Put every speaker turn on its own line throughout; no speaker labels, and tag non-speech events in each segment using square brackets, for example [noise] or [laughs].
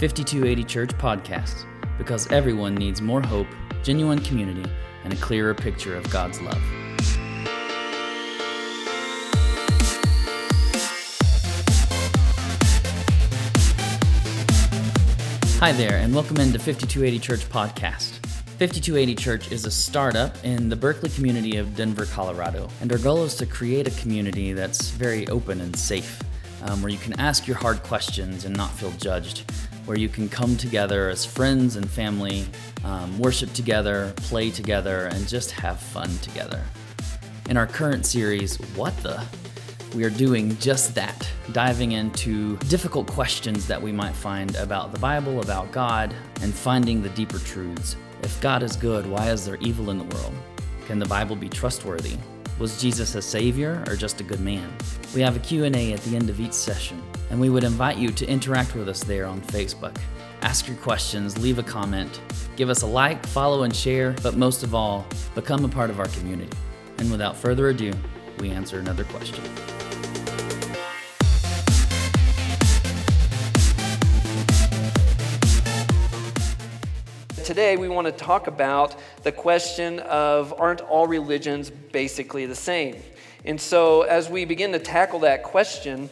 5280 Church podcast because everyone needs more hope, genuine community, and a clearer picture of God's love. Hi there, and welcome into 5280 Church podcast. 5280 Church is a startup in the Berkeley community of Denver, Colorado, and our goal is to create a community that's very open and safe, um, where you can ask your hard questions and not feel judged, where you can come together as friends and family, um, worship together, play together, and just have fun together. In our current series, What the? We are doing just that, diving into difficult questions that we might find about the Bible, about God, and finding the deeper truths. If God is good, why is there evil in the world? Can the Bible be trustworthy? Was Jesus a savior or just a good man? We have a Q&A at the end of each session, and we would invite you to interact with us there on Facebook. Ask your questions, leave a comment, give us a like, follow and share, but most of all, become a part of our community. And without further ado, we answer another question.
today we want to talk about the question of aren't all religions basically the same? And so, as we begin to tackle that question,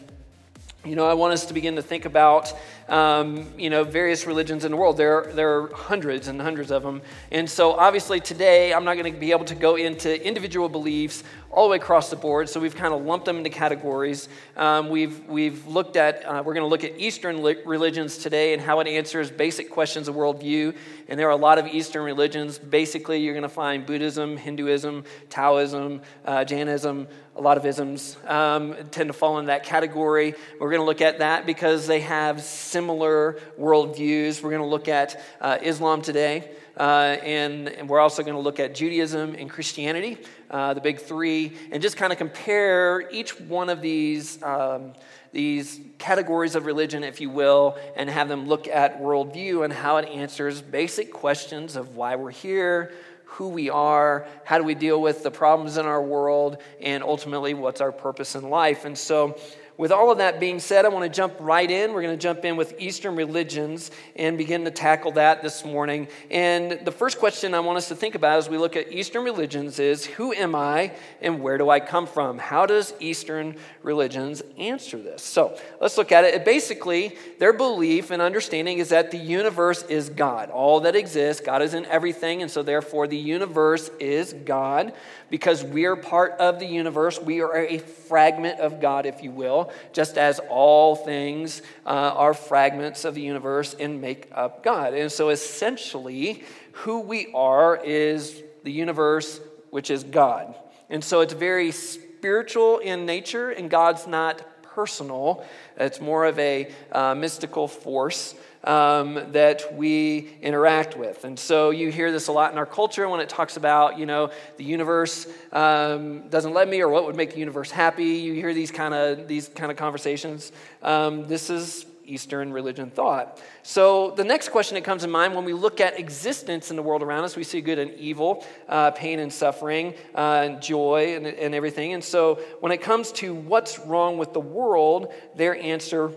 you know, I want us to begin to think about, um, you know, various religions in the world. There, there are hundreds and hundreds of them. And so, obviously, today I'm not going to be able to go into individual beliefs all the way across the board. So, we've kind of lumped them into categories. Um, we've, we've looked at, uh, we're going to look at Eastern li- religions today and how it answers basic questions of worldview. And there are a lot of Eastern religions. Basically, you're going to find Buddhism, Hinduism, Taoism, uh, Jainism, a lot of isms um, tend to fall in that category. We're going to look at that because they have similar worldviews. We're going to look at uh, Islam today. Uh, and, and, we're also going to look at Judaism and Christianity, uh, the big three, and just kind of compare each one of these, um, these categories of religion, if you will, and have them look at worldview and how it answers basic questions of why we're here, who we are, how do we deal with the problems in our world, and ultimately what's our purpose in life. And so with all of that being said, I want to jump right in. We're going to jump in with Eastern religions and begin to tackle that this morning. And the first question I want us to think about as we look at Eastern religions is Who am I and where do I come from? How does Eastern religions answer this? So let's look at it. Basically, their belief and understanding is that the universe is God. All that exists, God is in everything, and so therefore the universe is God because we are part of the universe. We are a fragment of God, if you will, just as all things uh, are fragments of the universe and make up God. And so essentially, who we are is the universe, which is God. And so it's very spiritual in nature, and God's not personal. It's more of a uh, mystical force um, that we interact with. And so you hear this a lot in our culture when it talks about, you know, the universe um, doesn't let me or what would make the universe happy. You hear these kind of these kind of conversations. Um, this is Eastern religion thought. So, the next question that comes in mind when we look at existence in the world around us, we see good and evil, uh, pain and suffering, uh, and joy and, and everything. And so, when it comes to what's wrong with the world, their answer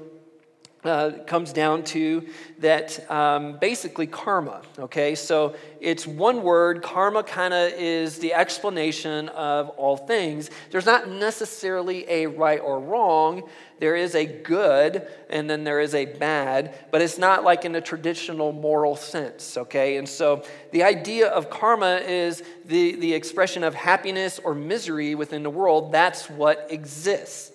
uh, comes down to that um, basically karma. Okay, so it's one word. Karma kind of is the explanation of all things. There's not necessarily a right or wrong. There is a good and then there is a bad, but it's not like in a traditional moral sense. Okay, and so the idea of karma is the, the expression of happiness or misery within the world. That's what exists.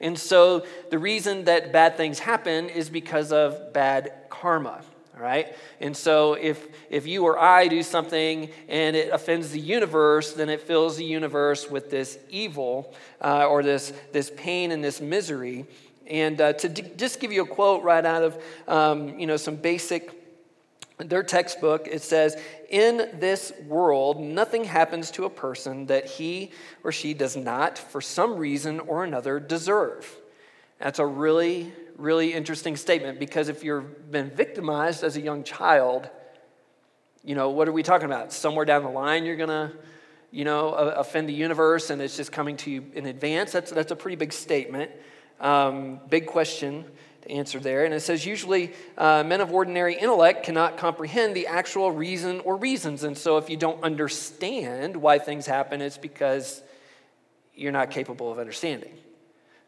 And so the reason that bad things happen is because of bad karma. Right? And so if, if you or I do something and it offends the universe, then it fills the universe with this evil uh, or this, this pain and this misery. And uh, to d- just give you a quote right out of um, you know, some basic their textbook, it says, In this world, nothing happens to a person that he or she does not, for some reason or another, deserve. That's a really, really interesting statement because if you've been victimized as a young child, you know, what are we talking about? Somewhere down the line, you're going to, you know, offend the universe and it's just coming to you in advance. That's, that's a pretty big statement. Um, big question answer there. And it says, usually uh, men of ordinary intellect cannot comprehend the actual reason or reasons. And so if you don't understand why things happen, it's because you're not capable of understanding.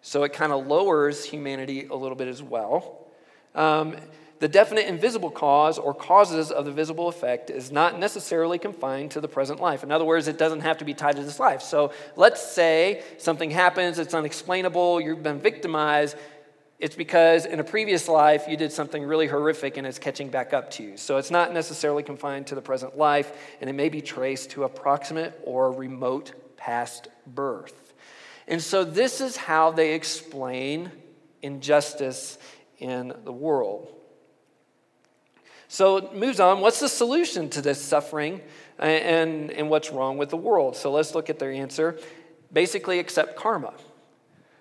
So it kind of lowers humanity a little bit as well. Um, the definite invisible cause or causes of the visible effect is not necessarily confined to the present life. In other words, it doesn't have to be tied to this life. So let's say something happens, it's unexplainable, you've been victimized it's because in a previous life you did something really horrific and it's catching back up to you. So it's not necessarily confined to the present life, and it may be traced to approximate or remote past birth. And so this is how they explain injustice in the world. So it moves on. What's the solution to this suffering uh, and, and what's wrong with the world? So let's look at their answer. Basically, accept karma.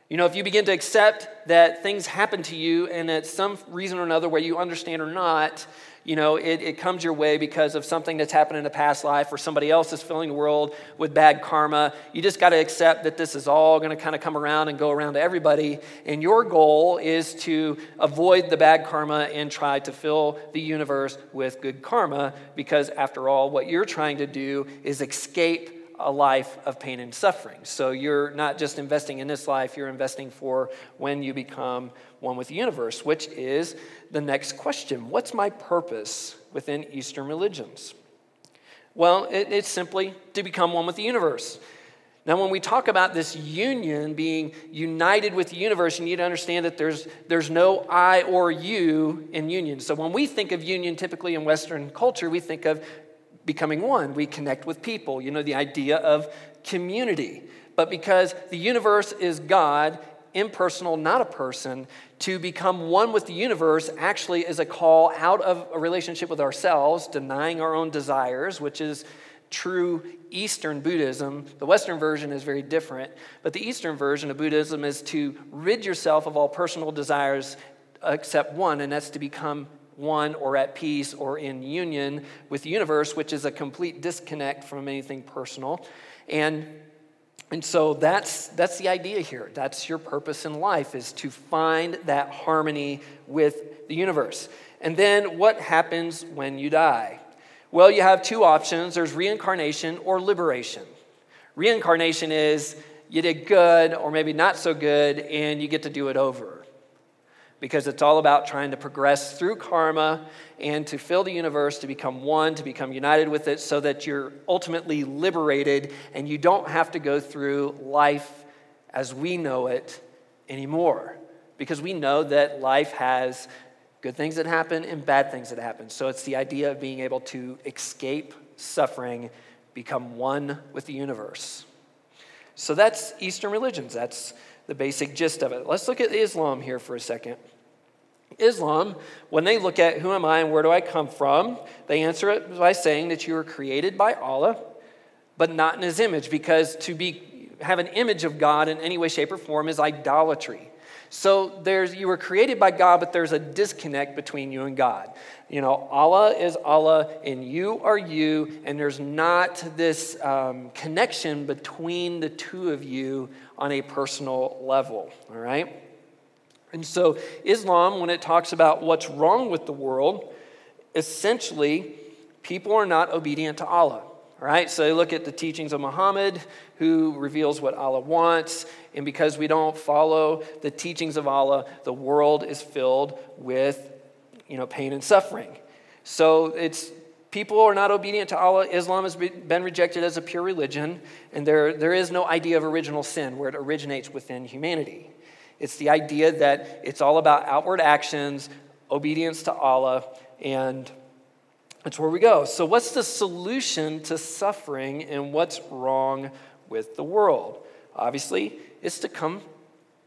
You know, if you begin to accept that things happen to you and at some reason or another, where you understand or not, you know, it, it comes your way because of something that's happened in a past life or somebody else is filling the world with bad karma. You just got to accept that this is all going to kind of come around and go around to everybody. And your goal is to avoid the bad karma and try to fill the universe with good karma because, after all, what you're trying to do is escape a life of pain and suffering. So you're not just investing in this life, you're investing for when you become one with the universe, which is the next question What's my purpose within Eastern religions? Well, it, it's simply to become one with the universe. Now, when we talk about this union, being united with the universe, you need to understand that there's, there's no I or you in union. So, when we think of union typically in Western culture, we think of becoming one. We connect with people, you know, the idea of community. But because the universe is God, impersonal, not a person, to become one with the universe actually is a call out of a relationship with ourselves, denying our own desires, which is true Eastern Buddhism. The Western version is very different, but the Eastern version of Buddhism is to rid yourself of all personal desires except one, and that's to become one or at peace or in union with the universe, which is a complete disconnect from anything personal. And, and so that's, that's the idea here. That's your purpose in life, is to find that harmony with the universe. And then what happens when you die? Well, you have two options there's reincarnation or liberation. Reincarnation is you did good or maybe not so good, and you get to do it over because it's all about trying to progress through karma and to fill the universe, to become one, to become united with it, so that you're ultimately liberated and you don't have to go through life as we know it anymore. Because we know that life has good things that happen and bad things that happen. So it's the idea of being able to escape suffering, become one with the universe. So that's Eastern religions. That's the basic gist of it. Let's look at Islam here for a second. Islam, when they look at who am I and where do I come from, they answer it by saying that you were created by Allah, but not in his image, because to be have an image of God in any way, shape, or form is idolatry. So there's you were created by God, but there's a disconnect between you and God. You know, Allah is Allah, and you are you, and there's not this um, connection between the two of you on a personal level. All right. And so, Islam, when it talks about what's wrong with the world, essentially, people are not obedient to Allah. Right? So look at the teachings of Muhammad, who reveals what Allah wants. And because we don't follow the teachings of Allah, the world is filled with you know, pain and suffering. So it's people are not obedient to Allah. Islam has been rejected as a pure religion, and there, there is no idea of original sin where it originates within humanity. It's the idea that it's all about outward actions, obedience to Allah, and that's where we go. So, what's the solution to suffering and what's wrong with the world? Obviously, it's to come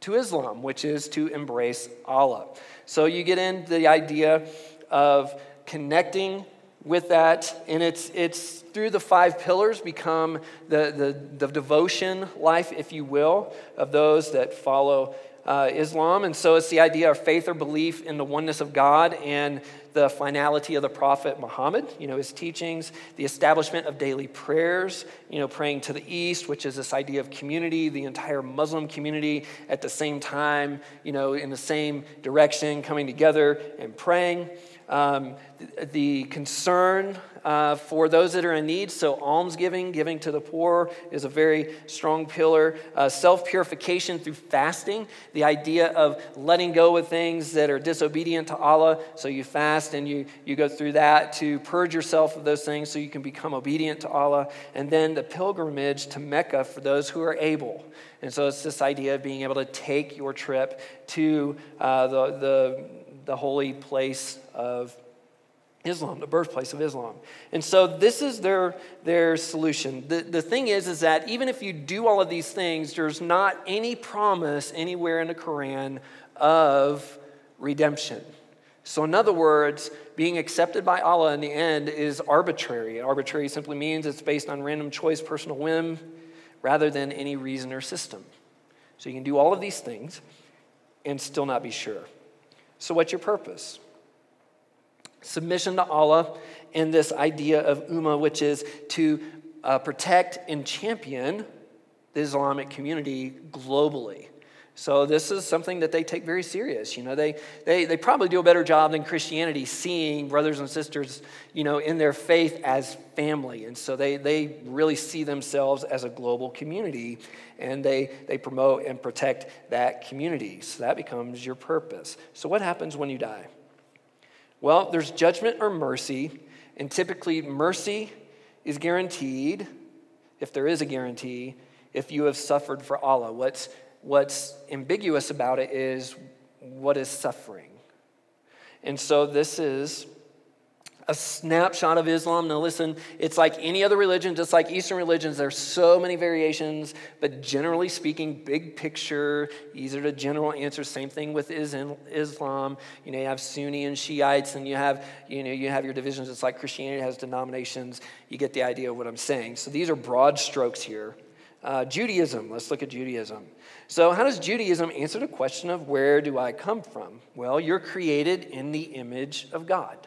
to Islam, which is to embrace Allah. So, you get into the idea of connecting with that, and it's, it's through the five pillars become the, the, the devotion life, if you will, of those that follow uh, Islam. And so it's the idea of faith or belief in the oneness of God and the finality of the Prophet Muhammad, you know, his teachings, the establishment of daily prayers, you know, praying to the east, which is this idea of community, the entire Muslim community at the same time, you know, in the same direction, coming together and praying. Um, the concern uh, for those that are in need. So, almsgiving, giving to the poor, is a very strong pillar. Uh, Self purification through fasting, the idea of letting go of things that are disobedient to Allah. So, you fast and you, you go through that to purge yourself of those things so you can become obedient to Allah. And then the pilgrimage to Mecca for those who are able. And so, it's this idea of being able to take your trip to uh, the, the, the holy place of Islam, the birthplace of Islam. And so this is their, their solution. The, the thing is, is that even if you do all of these things, there's not any promise anywhere in the Quran of redemption. So, in other words, being accepted by Allah in the end is arbitrary. Arbitrary simply means it's based on random choice, personal whim, rather than any reason or system. So, you can do all of these things and still not be sure. So, what's your purpose? Submission to Allah, and this idea of Ummah, which is to uh, protect and champion the Islamic community globally. So this is something that they take very serious. You know, they, they, they probably do a better job than Christianity seeing brothers and sisters, you know, in their faith as family. And so they, they really see themselves as a global community and they, they promote and protect that community. So that becomes your purpose. So what happens when you die? Well, there's judgment or mercy, and typically mercy is guaranteed, if there is a guarantee, if you have suffered for Allah. What's, what's ambiguous about it is what is suffering. And so this is a snapshot of Islam. Now, listen, it's like any other religion, just like Eastern religions, there's so many variations, but generally speaking, big picture, easier to general answer. Same thing with Islam. You know, you have Sunni and Shiites, and you have, you know, you have your divisions. It's like Christianity has denominations. You get the idea of what I'm saying. So these are broad strokes here. Uh, Judaism, let's look at Judaism. So, how does Judaism answer the question of where do I come from? Well, you're created in the image of God.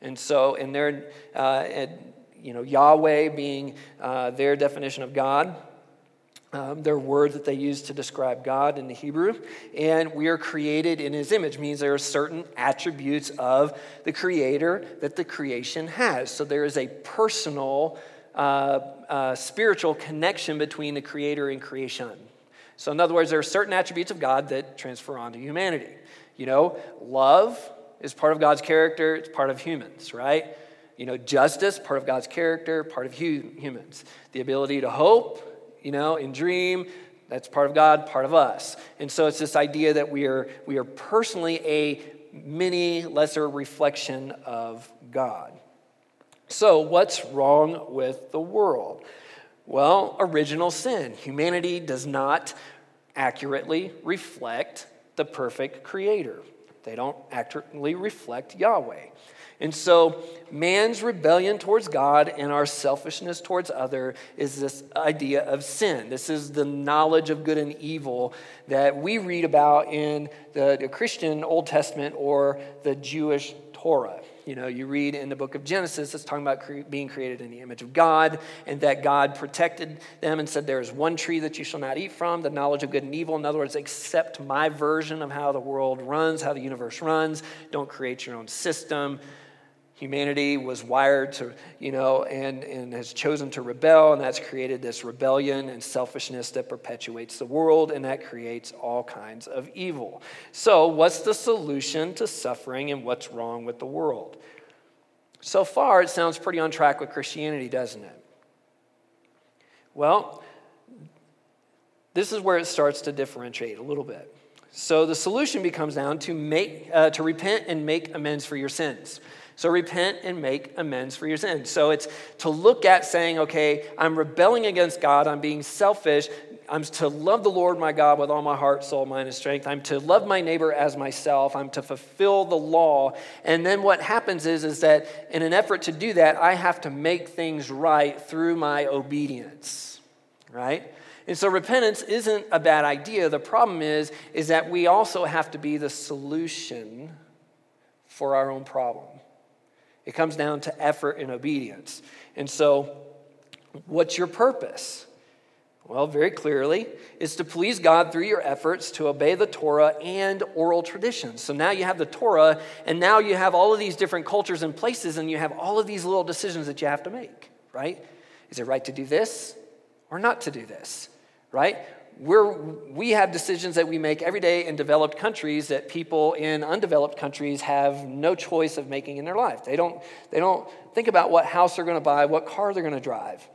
And so, in their, uh, you know, Yahweh being uh, their definition of God, um, their word that they use to describe God in the Hebrew. And we are created in his image, means there are certain attributes of the creator that the creation has. So there is a personal, uh, uh, spiritual connection between the creator and creation. So, in other words, there are certain attributes of God that transfer onto humanity. You know, love, is part of God's character, it's part of humans, right? You know, justice, part of God's character, part of hu- humans. The ability to hope, you know, and dream, that's part of God, part of us. And so it's this idea that we are, we are personally a mini lesser reflection of God. So, what's wrong with the world? Well, original sin. Humanity does not accurately reflect the perfect creator. They don't accurately reflect Yahweh. And so, man's rebellion towards God and our selfishness towards other is this idea of sin. This is the knowledge of good and evil that we read about in the, the Christian Old Testament or the Jewish Torah. You know, you read in the book of Genesis, it's talking about cre- being created in the image of God and that God protected them and said, There is one tree that you shall not eat from, the knowledge of good and evil. In other words, accept my version of how the world runs, how the universe runs. Don't create your own system. Humanity was wired to, you know, and, and has chosen to rebel, and that's created this rebellion and selfishness that perpetuates the world, and that creates all kinds of evil. So, what's the solution to suffering, and what's wrong with the world? So far, it sounds pretty on track with Christianity, doesn't it? Well, this is where it starts to differentiate a little bit. So the solution becomes down to make uh, to repent and make amends for your sins. So repent and make amends for your sins. So it's to look at saying, okay, I'm rebelling against God, I'm being selfish. I'm to love the Lord my God with all my heart, soul, mind, and strength. I'm to love my neighbor as myself. I'm to fulfill the law. And then what happens is, is that in an effort to do that, I have to make things right through my obedience, right? And so repentance isn't a bad idea. The problem is, is that we also have to be the solution for our own problem. It comes down to effort and obedience. And so, what's your purpose? Well, very clearly, is to please God through your efforts to obey the Torah and oral traditions. So now you have the Torah, and now you have all of these different cultures and places, and you have all of these little decisions that you have to make, right? Is it right to do this or not to do this, right? We're, we have decisions that we make every day in developed countries that people in undeveloped countries have no choice of making in their life. They don't, they don't think about what house they're going to buy, what car they're going to drive.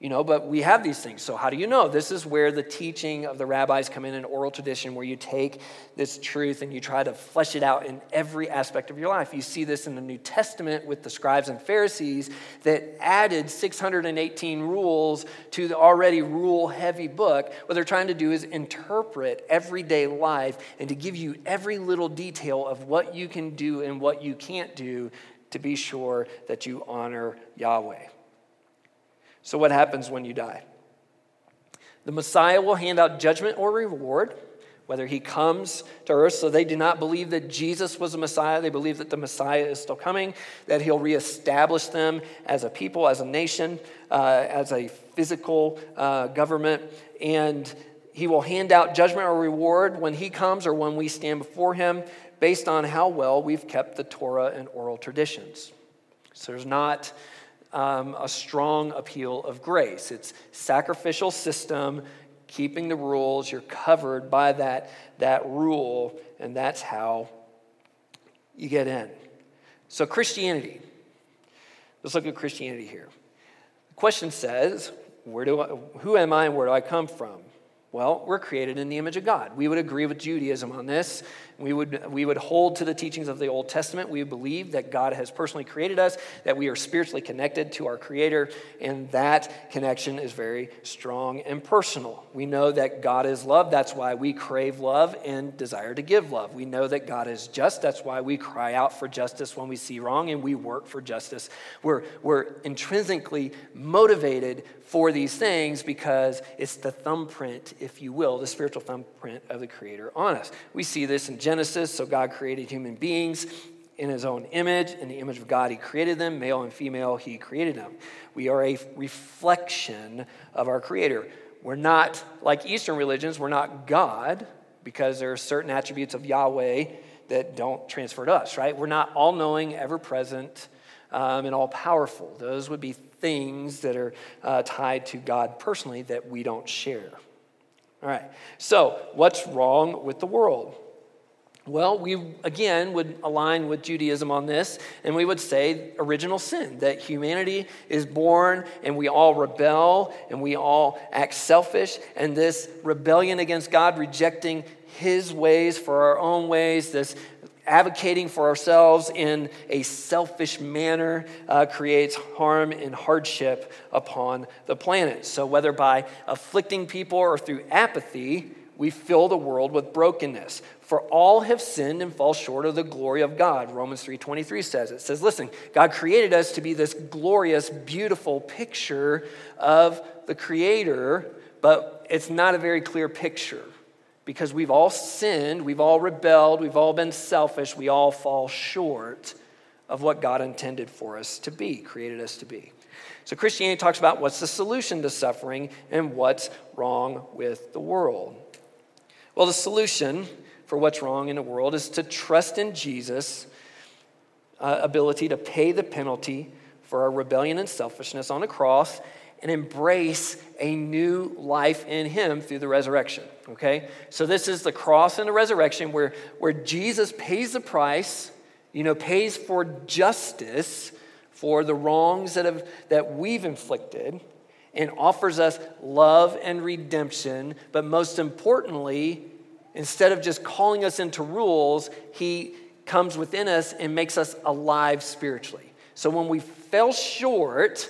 You know, but we have these things. So, how do you know? This is where the teaching of the rabbis come in an oral tradition where you take this truth and you try to flesh it out in every aspect of your life. You see this in the New Testament with the scribes and Pharisees that added 618 rules to the already rule heavy book. What they're trying to do is interpret everyday life and to give you every little detail of what you can do and what you can't do to be sure that you honor Yahweh. So, what happens when you die? The Messiah will hand out judgment or reward, whether he comes to earth. So, they do not believe that Jesus was a Messiah. They believe that the Messiah is still coming, that he'll reestablish them as a people, as a nation, uh, as a physical uh, government. And he will hand out judgment or reward when he comes or when we stand before him based on how well we've kept the Torah and oral traditions. So, there's not um, a strong appeal of grace. It's sacrificial system, keeping the rules. You're covered by that, that rule, and that's how you get in. So, Christianity. Let's look at Christianity here. The question says, where do I, who am I and where do I come from? Well, we're created in the image of God. We would agree with Judaism on this. We would, we would hold to the teachings of the Old Testament. We believe that God has personally created us, that we are spiritually connected to our Creator, and that connection is very strong and personal. We know that God is love. That's why we crave love and desire to give love. We know that God is just. That's why we cry out for justice when we see wrong and we work for justice. We're, we're intrinsically motivated for these things because it's the thumbprint, if you will, the spiritual thumbprint of the Creator on us. We see this in Genesis. Genesis, so God created human beings in his own image. In the image of God, he created them, male and female, he created them. We are a reflection of our Creator. We're not like Eastern religions, we're not God because there are certain attributes of Yahweh that don't transfer to us, right? We're not all knowing, ever present, um, and all powerful. Those would be things that are uh, tied to God personally that we don't share. All right, so what's wrong with the world? Well, we again would align with Judaism on this, and we would say original sin that humanity is born and we all rebel and we all act selfish, and this rebellion against God, rejecting His ways for our own ways, this advocating for ourselves in a selfish manner uh, creates harm and hardship upon the planet. So, whether by afflicting people or through apathy, we fill the world with brokenness. For all have sinned and fall short of the glory of God. Romans 3:23 says it says, listen, God created us to be this glorious, beautiful picture of the creator, but it's not a very clear picture because we've all sinned, we've all rebelled, we've all been selfish, we all fall short of what God intended for us to be, created us to be. So Christianity talks about what's the solution to suffering and what's wrong with the world. Well, the solution for what's wrong in the world is to trust in Jesus' uh, ability to pay the penalty for our rebellion and selfishness on the cross and embrace a new life in him through the resurrection okay? So this is the cross and the resurrection where, where jesus pays the price you know pays for justice for the wrongs that, have, that we've inflicted and offers us love and redemption but most importantly instead of just calling us into rules he comes within us and makes us alive spiritually so when we fell short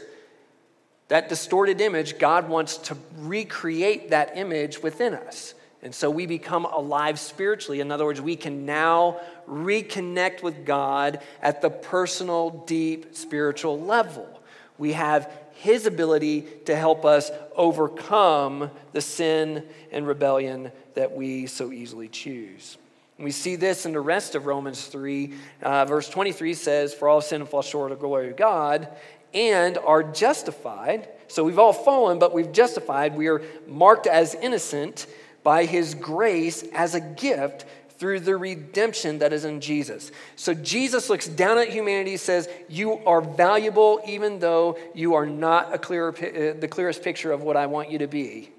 that distorted image, God wants to recreate that image within us. And so we become alive spiritually. In other words, we can now reconnect with God at the personal, deep spiritual level. We have His ability to help us overcome the sin and rebellion that we so easily choose. We see this in the rest of Romans 3. Uh, verse 23 says, For all sin and fall short of the glory of God, and are justified. So we've all fallen, but we've justified. We are marked as innocent by his grace as a gift through the redemption that is in Jesus. So Jesus looks down at humanity says, "You are valuable even though you are not a clearer, uh, the clearest picture of what I want you to be."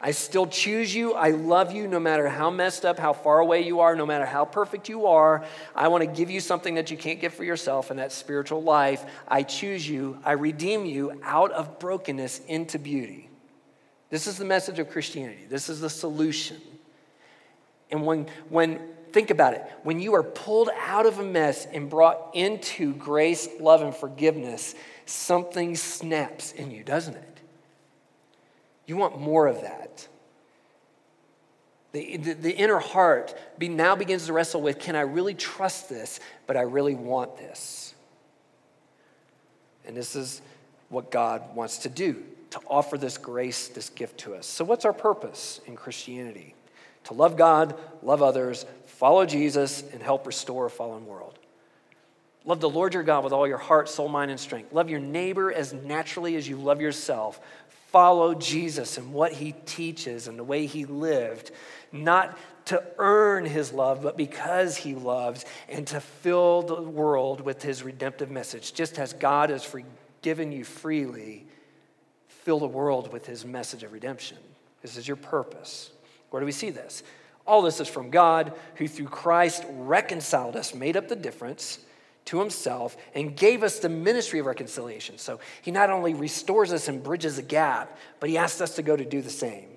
I still choose you. I love you no matter how messed up, how far away you are, no matter how perfect you are. I want to give you something that you can't get for yourself, and that spiritual life. I choose you. I redeem you out of brokenness into beauty. This is the message of Christianity. This is the solution. And when, when think about it, when you are pulled out of a mess and brought into grace, love, and forgiveness, something snaps in you, doesn't it? You want more of that. The, the, the, inner heart be, now begins to wrestle with can I really trust this, but I really want this? And this is what God wants to do to offer this grace, this gift to us. So, what's our purpose in Christianity? To love God, love others, follow Jesus, and help restore a fallen world. Love the Lord your God with all your heart, soul, mind, and strength. Love your neighbor as naturally as you love yourself follow Jesus and what he teaches and the way he lived, not to earn his love, but because he loves, and to fill the world with his redemptive message. Just as God has forgiven you freely, fill the world with his message of redemption. This is your purpose. Where do we see this? All this is from God, who through Christ reconciled us, made up the difference to himself and gave us the ministry of reconciliation. So he not only restores us and bridges a gap, but he asks us to go to do the same.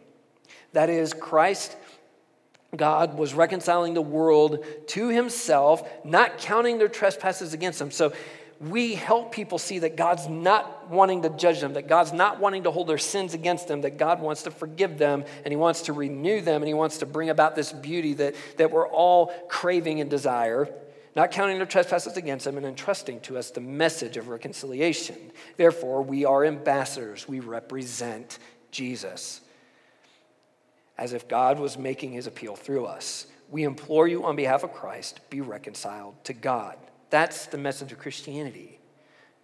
That is, Christ, God, was reconciling the world to himself, not counting their trespasses against them. So we help people see that God's not wanting to judge them, that God's not wanting to hold their sins against them, that God wants to forgive them and He wants to renew them and He wants to bring about this beauty that, that we're all craving and desire not counting their trespasses against them, and entrusting to us the message of reconciliation. Therefore, we are ambassadors. We represent Jesus. As if God was making his appeal through us. We implore you on behalf of Christ, be reconciled to God. That's the message of Christianity,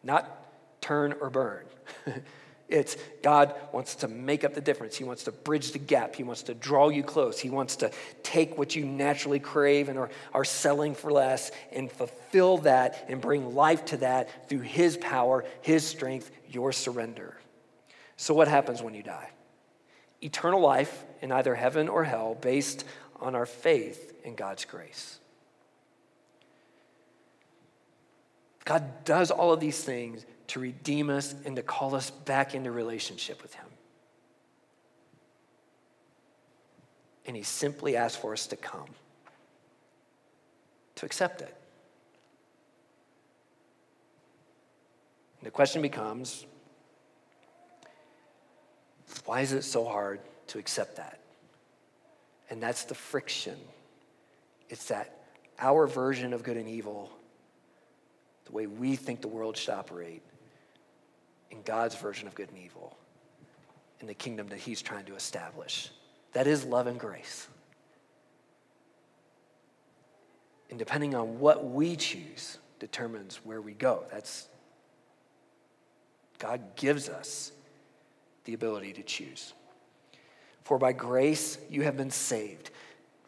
not turn or burn. [laughs] It's God wants to make up the difference. He wants to bridge the gap. He wants to draw you close. He wants to take what you naturally crave and are, are selling for less and fulfill that and bring life to that through His power, His strength, your surrender. So, what happens when you die? Eternal life in either heaven or hell based on our faith in God's grace. God does all of these things to redeem us and to call us back into relationship with Him. And He simply asks for us to come, to accept it. And the question becomes why is it so hard to accept that? And that's the friction. It's that our version of good and evil, the way we think the world should operate, in God's version of good and evil in the kingdom that He's trying to establish. That is love and grace. And depending on what we choose, determines where we go. That's God gives us the ability to choose. For by grace you have been saved,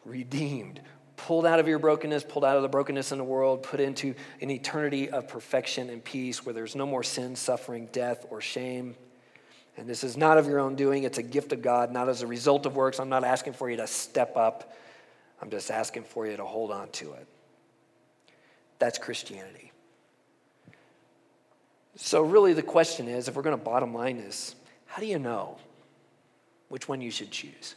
redeemed, pulled out of your brokenness, pulled out of the brokenness in the world, put into an eternity of perfection and peace where there's no more sin, suffering, death, or shame. And this is not of your own doing, it's a gift of God, not as a result of works. I'm not asking for you to step up, I'm just asking for you to hold on to it. That's Christianity. So, really, the question is if we're going to bottom line this, how do you know which one you should choose?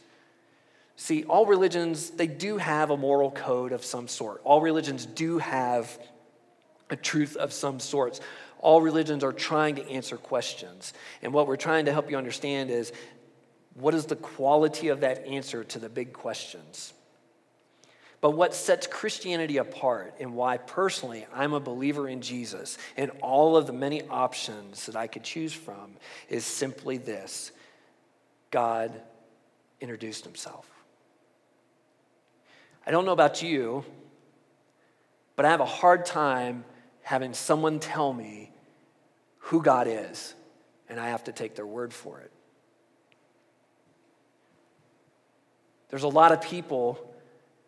See, all religions, they do have a moral code of some sort. All religions do have a truth of some sorts. All religions are trying to answer questions. And what we're trying to help you understand is what is the quality of that answer to the big questions? But what sets Christianity apart and why personally I'm a believer in Jesus and all of the many options that I could choose from is simply this God introduced himself. I don't know about you, but I have a hard time having someone tell me who God is, and I have to take their word for it. There's a lot of people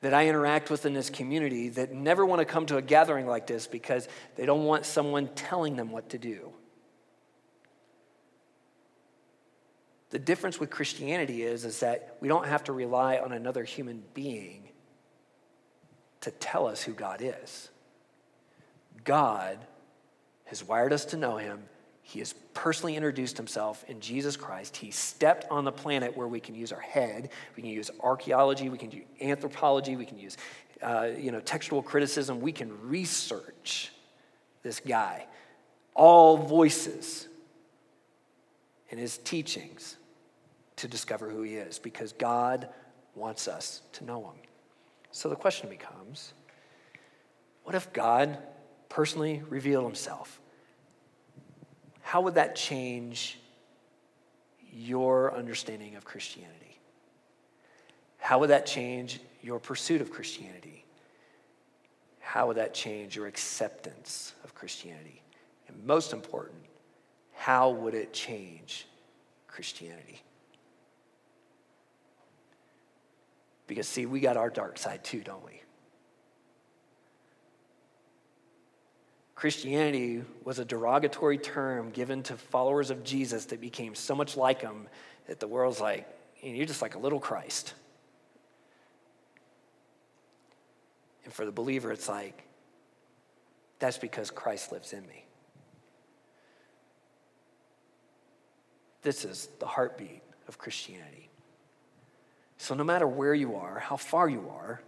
that I interact with in this community that never want to come to a gathering like this because they don't want someone telling them what to do. The difference with Christianity is, is that we don't have to rely on another human being to tell us who God is. God has wired us to know him. He has personally introduced himself in Jesus Christ. He stepped on the planet where we can use our head, we can use archaeology, we can do anthropology, we can use uh, you know, textual criticism, we can research this guy. All voices in his teachings to discover who he is because God wants us to know him. So the question becomes what if God personally revealed himself? How would that change your understanding of Christianity? How would that change your pursuit of Christianity? How would that change your acceptance of Christianity? And most important, how would it change Christianity? Because, see, we got our dark side too, don't we? Christianity was a derogatory term given to followers of Jesus that became so much like him that the world's like, you're just like a little Christ. And for the believer, it's like, that's because Christ lives in me. This is the heartbeat of Christianity. So, no matter where you are, how far you are,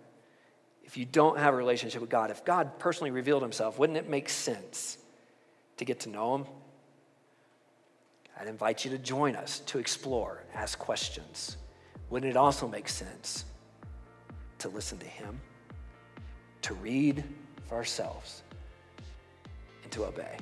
if you don't have a relationship with God, if God personally revealed himself, wouldn't it make sense to get to know him? I'd invite you to join us to explore, ask questions. Wouldn't it also make sense to listen to him, to read for ourselves, and to obey?